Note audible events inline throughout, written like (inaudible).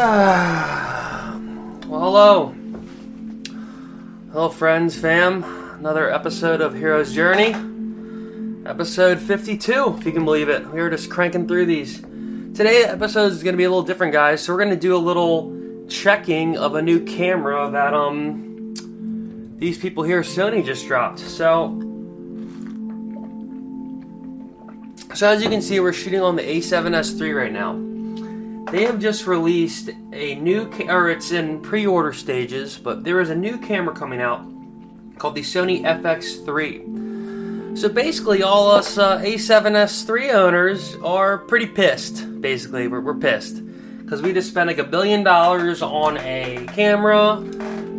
(sighs) well, hello. Hello, friends, fam. Another episode of Hero's Journey. Episode 52, if you can believe it. We are just cranking through these. Today, episode is going to be a little different, guys. So, we're going to do a little checking of a new camera that, um, these people here, Sony, just dropped. So, so as you can see, we're shooting on the A7S III right now. They have just released a new, ca- or it's in pre-order stages, but there is a new camera coming out called the Sony FX3. So basically, all us uh, A7S3 owners are pretty pissed. Basically, we're, we're pissed because we just spent like a billion dollars on a camera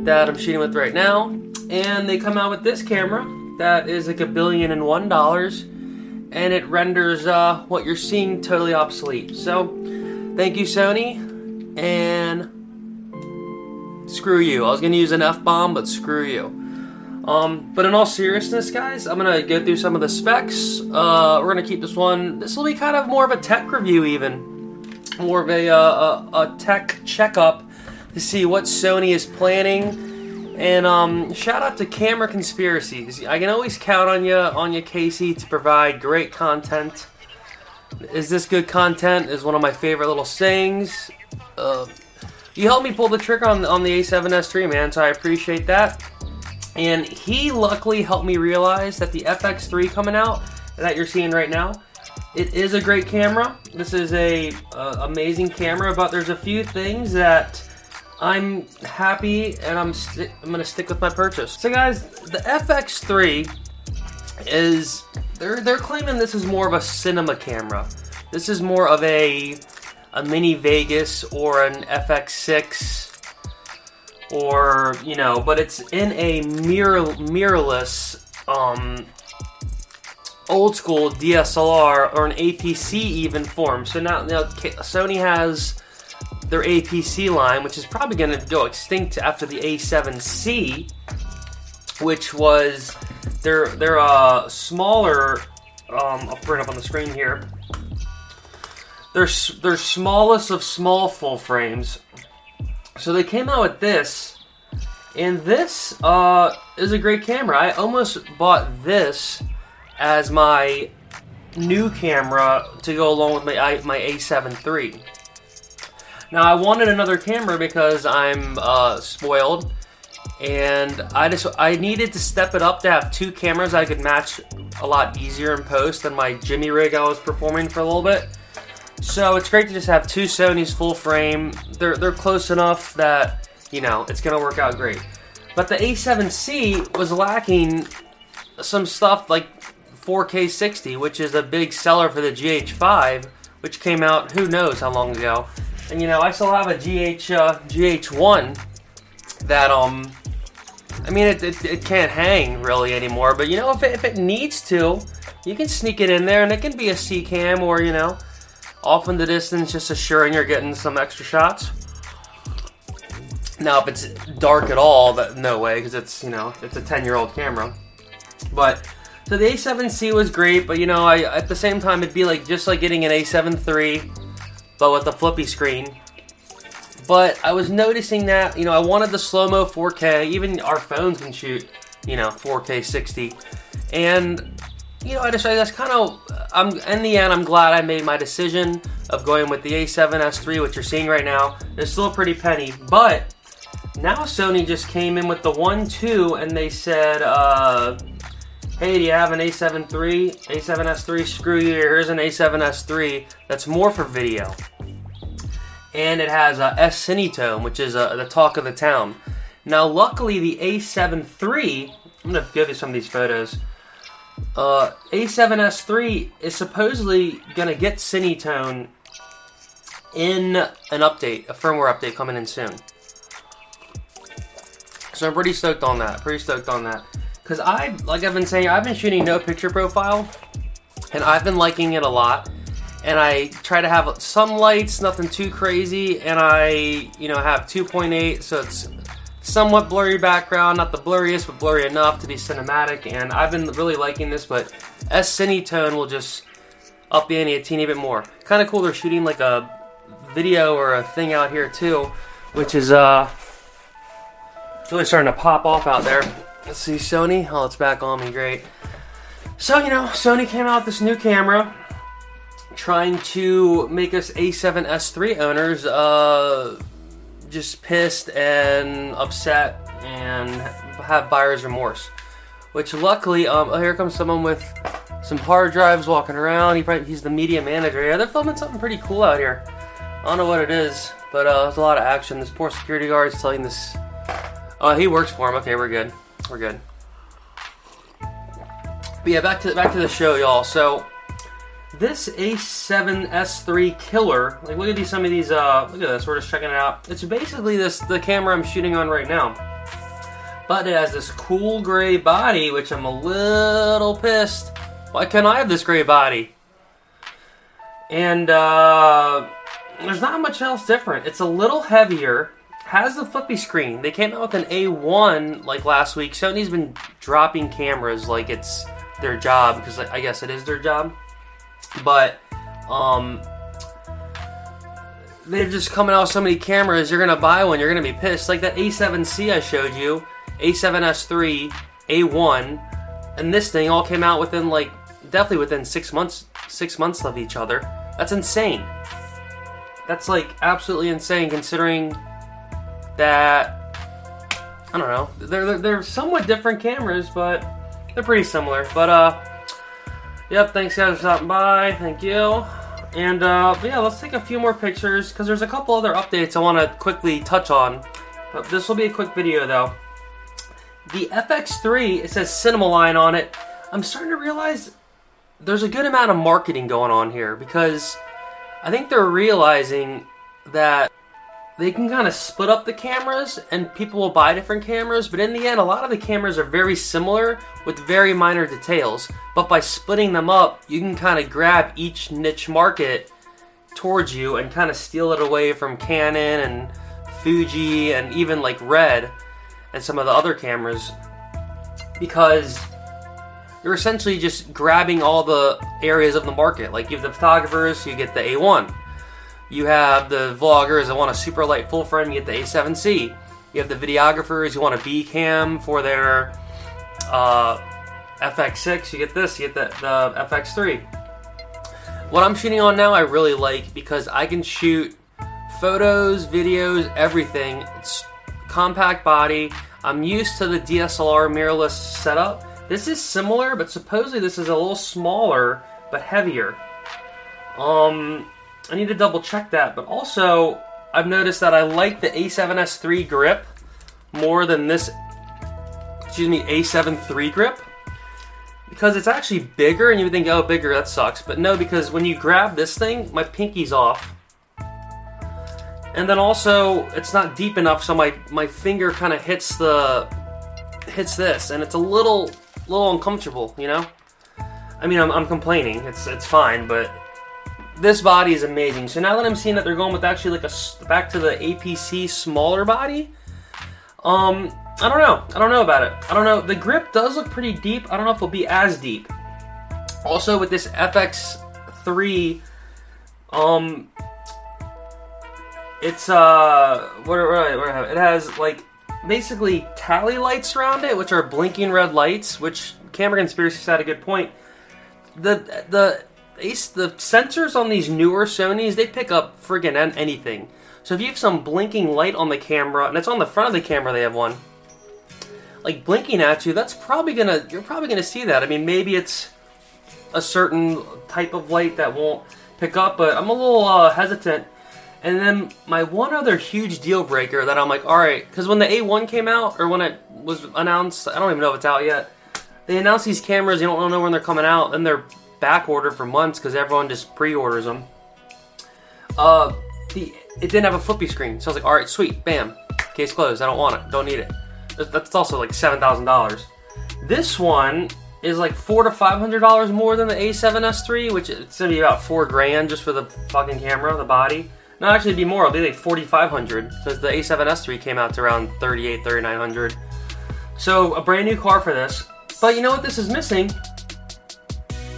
that I'm shooting with right now, and they come out with this camera that is like a billion and one dollars, and it renders uh, what you're seeing totally obsolete. So. Thank you, Sony, and screw you. I was gonna use an F bomb, but screw you. Um, but in all seriousness, guys, I'm gonna go through some of the specs. Uh, we're gonna keep this one. This will be kind of more of a tech review, even more of a uh, a, a tech checkup to see what Sony is planning. And um, shout out to Camera Conspiracies. I can always count on you, on you, Casey, to provide great content. Is this good content? Is one of my favorite little sayings. Uh, you helped me pull the trigger on on the A7S3, man, so I appreciate that. And he luckily helped me realize that the FX3 coming out that you're seeing right now, it is a great camera. This is a uh, amazing camera, but there's a few things that I'm happy and I'm I'm gonna stick with my purchase. So guys, the FX3 is they're they're claiming this is more of a cinema camera. This is more of a a mini Venice or an FX6 or you know, but it's in a mirror mirrorless um old school DSLR or an APC even form. So now, now Sony has their APC line, which is probably going to go extinct after the A7C, which was their their uh, smaller. Um, I'll bring up on the screen here. They're they're smallest of small full frames. So they came out with this, and this uh, is a great camera. I almost bought this as my new camera to go along with my my A7 III. Now I wanted another camera because I'm uh, spoiled, and I just I needed to step it up to have two cameras I could match a lot easier in post than my Jimmy rig I was performing for a little bit. So it's great to just have two Sony's full frame. They're they're close enough that you know it's gonna work out great. But the A7C was lacking some stuff like 4K 60, which is a big seller for the GH5, which came out who knows how long ago. And you know I still have a GH uh, GH1 that um I mean it, it, it can't hang really anymore. But you know if it, if it needs to, you can sneak it in there and it can be a C cam or you know off in the distance, just assuring you're getting some extra shots. Now, if it's dark at all, that no way, because it's you know it's a 10 year old camera. But so the A7C was great, but you know I at the same time it'd be like just like getting an A7 III, but with a flippy screen. But I was noticing that you know I wanted the slow mo 4K. Even our phones can shoot you know 4K 60, and you know, I just, that's kind of, I'm in the end, I'm glad I made my decision of going with the A7S3, which you're seeing right now. It's still a pretty penny, but now Sony just came in with the one two, and they said, uh, "Hey, do you have an A7 III, A7S3? Screw you. Here's an A7S3 that's more for video." And it has a Cinetone, which is uh, the talk of the town. Now, luckily, the A7 III. I'm gonna give you some of these photos uh, A7S3 is supposedly going to get Cinetone in an update, a firmware update coming in soon. So I'm pretty stoked on that. Pretty stoked on that. Because I, like I've been saying, I've been shooting no picture profile, and I've been liking it a lot. And I try to have some lights, nothing too crazy, and I, you know, have 2.8, so it's somewhat blurry background, not the blurriest, but blurry enough to be cinematic. And I've been really liking this, but S Cinetone will just up the ante a teeny bit more. Kind of cool. They're shooting like a video or a thing out here too, which is uh, really starting to pop off out there. Let's see, Sony. Oh, it's back on me. Great. So you know, Sony came out with this new camera, trying to make us A7S3 owners uh, just pissed and upset and have buyer's remorse. Which luckily, um, oh, here comes someone with some hard drives walking around. He probably, he's the media manager. Yeah, they're filming something pretty cool out here. I don't know what it is, but uh, there's a lot of action. This poor security guard is telling this. Oh, he works for him. Okay, we're good. We're good. But yeah, back to back to the show, y'all. So this A7S3 killer, like look at these some of these. Uh, look at this. We're just checking it out. It's basically this the camera I'm shooting on right now but it has this cool gray body, which I'm a little pissed. Why can't I have this gray body? And uh, there's not much else different. It's a little heavier, has the flippy screen. They came out with an A1 like last week. Sony's been dropping cameras like it's their job because I guess it is their job. But um, they're just coming out with so many cameras. You're gonna buy one, you're gonna be pissed. Like that A7C I showed you a7S3, A1, and this thing all came out within like definitely within six months six months of each other. That's insane. That's like absolutely insane considering that I don't know. They're, they're, they're somewhat different cameras, but they're pretty similar. But uh, yep. Thanks guys for stopping by. Thank you. And uh, yeah, let's take a few more pictures because there's a couple other updates I want to quickly touch on. But this will be a quick video though. The FX3, it says Cinema-Line on it. I'm starting to realize there's a good amount of marketing going on here because I think they're realizing that they can kind of split up the cameras and people will buy different cameras, but in the end, a lot of the cameras are very similar with very minor details. But by splitting them up, you can kind of grab each niche market towards you and kind of steal it away from Canon and Fuji and even like Red and some of the other cameras because you're essentially just grabbing all the areas of the market. Like you have the photographers, you get the A1. You have the vloggers that want a super light full frame, you get the A7C. You have the videographers, you want a B cam for their uh, FX6, you get this, you get the, the FX3. What I'm shooting on now, I really like because I can shoot photos, videos, everything. It's compact body. I'm used to the DSLR mirrorless setup. This is similar, but supposedly this is a little smaller, but heavier. Um, I need to double check that, but also, I've noticed that I like the A7S III grip more than this, excuse me, A7 III grip. Because it's actually bigger, and you would think, oh, bigger, that sucks. But no, because when you grab this thing, my pinky's off and then also it's not deep enough, so my my finger kind of hits the hits this, and it's a little little uncomfortable, you know. I mean, I'm, I'm complaining. It's it's fine, but this body is amazing. So now that I'm seeing that they're going with actually like a back to the APC smaller body, um, I don't know. I don't know about it. I don't know. The grip does look pretty deep. I don't know if it'll be as deep. Also, with this FX3, um, it's uh, what, what, what, it has like basically tally lights around it, which are blinking red lights. Which Camera Conspiracy had a good point. The the Ace the sensors on these newer Sony's they pick up friggin' anything. So if you have some blinking light on the camera, and it's on the front of the camera, they have one like blinking at you. That's probably gonna you're probably gonna see that. I mean, maybe it's a certain type of light that won't pick up, but I'm a little uh, hesitant and then my one other huge deal breaker that I'm like, all right, because when the A1 came out or when it was announced, I don't even know if it's out yet. They announced these cameras, you don't know when they're coming out, and they're back order for months because everyone just pre-orders them. Uh, the it didn't have a flippy screen, so I was like, all right, sweet, bam, case closed. I don't want it, don't need it. That's also like seven thousand dollars. This one is like four to five hundred dollars more than the A7S3, which it's gonna be about four grand just for the fucking camera, the body. No, actually, be more. It'll be like 4,500 because the A7S3 came out to around 38, 3,900. So a brand new car for this. But you know what? This is missing.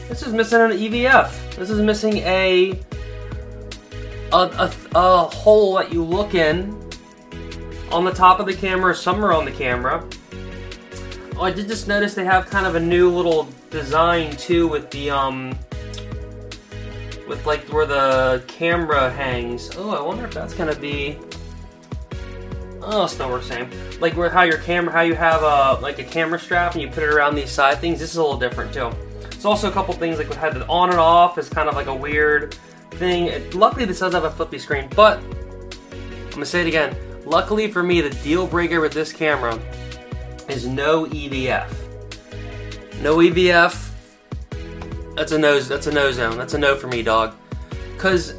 This is missing an EVF. This is missing a a, a, a hole that you look in on the top of the camera, somewhere on the camera. Oh, I did just notice they have kind of a new little design too with the um with like where the camera hangs. Oh, I wonder if that's gonna be. Oh, it's not worth saying. Like where how your camera, how you have a like a camera strap and you put it around these side things. This is a little different too. It's also a couple things like we had the on and off is kind of like a weird thing. It, luckily, this does have a flippy screen, but I'm gonna say it again. Luckily for me, the deal breaker with this camera is no EVF. No EVF. That's a no. That's a no zone. That's a no for me, dog. Cause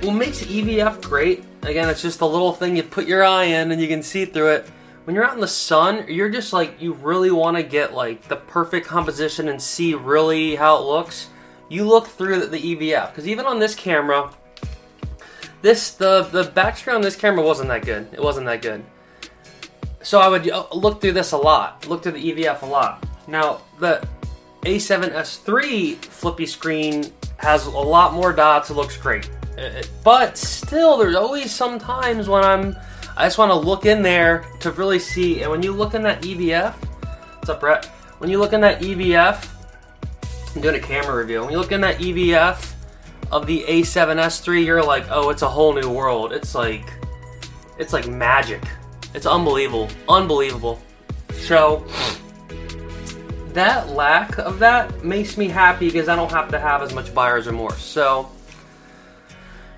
what makes EVF great? Again, it's just a little thing you put your eye in and you can see through it. When you're out in the sun, you're just like you really want to get like the perfect composition and see really how it looks. You look through the, EVF because even on this camera, this the the background on this camera wasn't that good. It wasn't that good. So I would uh, look through this a lot. Look through the EVF a lot. Now the A7S3 flippy screen has a lot more dots. It looks great, uh, but still, there's always some times when I'm I just want to look in there to really see. And when you look in that EVF, what's up, Brett? When you look in that EVF, I'm doing a camera review. When you look in that EVF of the A7S3, you're like, oh, it's a whole new world. It's like, it's like magic. It's unbelievable, unbelievable. So that lack of that makes me happy because I don't have to have as much buyer's remorse. So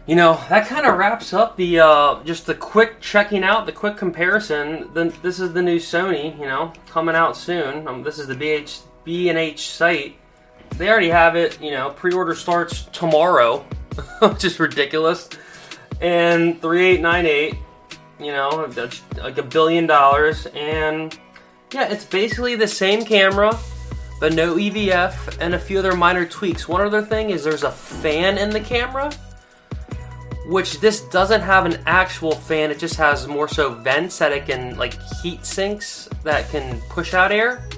you know that kind of wraps up the uh, just the quick checking out, the quick comparison. Then this is the new Sony, you know, coming out soon. Um, this is the BH B and H site. They already have it. You know, pre-order starts tomorrow, (laughs) which is ridiculous. And three eight nine eight. You know, that's like a billion dollars, and yeah, it's basically the same camera, but no EVF and a few other minor tweaks. One other thing is there's a fan in the camera which this doesn't have an actual fan. It just has more so vents that it can like heat sinks that can push out air.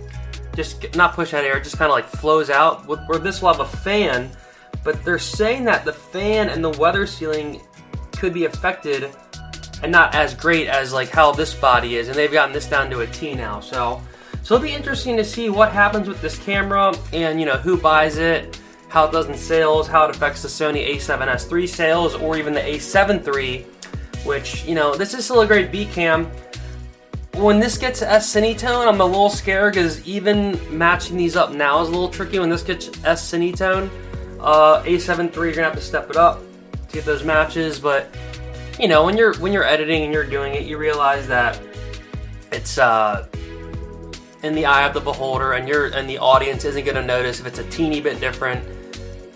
Just not push out air, just kind of like flows out. Where this will have a fan, but they're saying that the fan and the weather sealing could be affected and not as great as like how this body is. And they've gotten this down to a T now. So, so it'll be interesting to see what happens with this camera and you know who buys it how it does in sales, how it affects the Sony a7S III sales, or even the a7 III, which, you know, this is still a great B cam. When this gets S Cinetone, I'm a little scared because even matching these up now is a little tricky. When this gets S Cinetone, uh, A7 III, you're gonna have to step it up to get those matches. But you know, when you're when you're editing and you're doing it, you realize that it's uh, in the eye of the beholder, and you're and the audience isn't gonna notice if it's a teeny bit different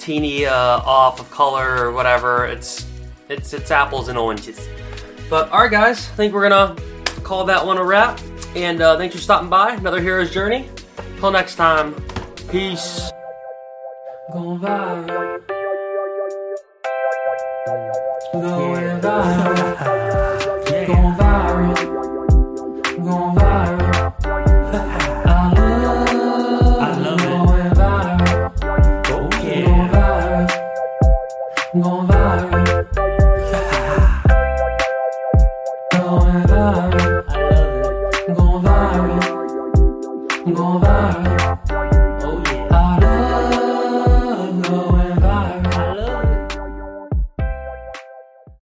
teeny uh, off of color or whatever. It's it's it's apples and oranges. But all right, guys, I think we're gonna call that one a wrap. And uh, thanks for stopping by. Another hero's journey. Till next time, peace. Going. Going viral. Going viral. Going viral.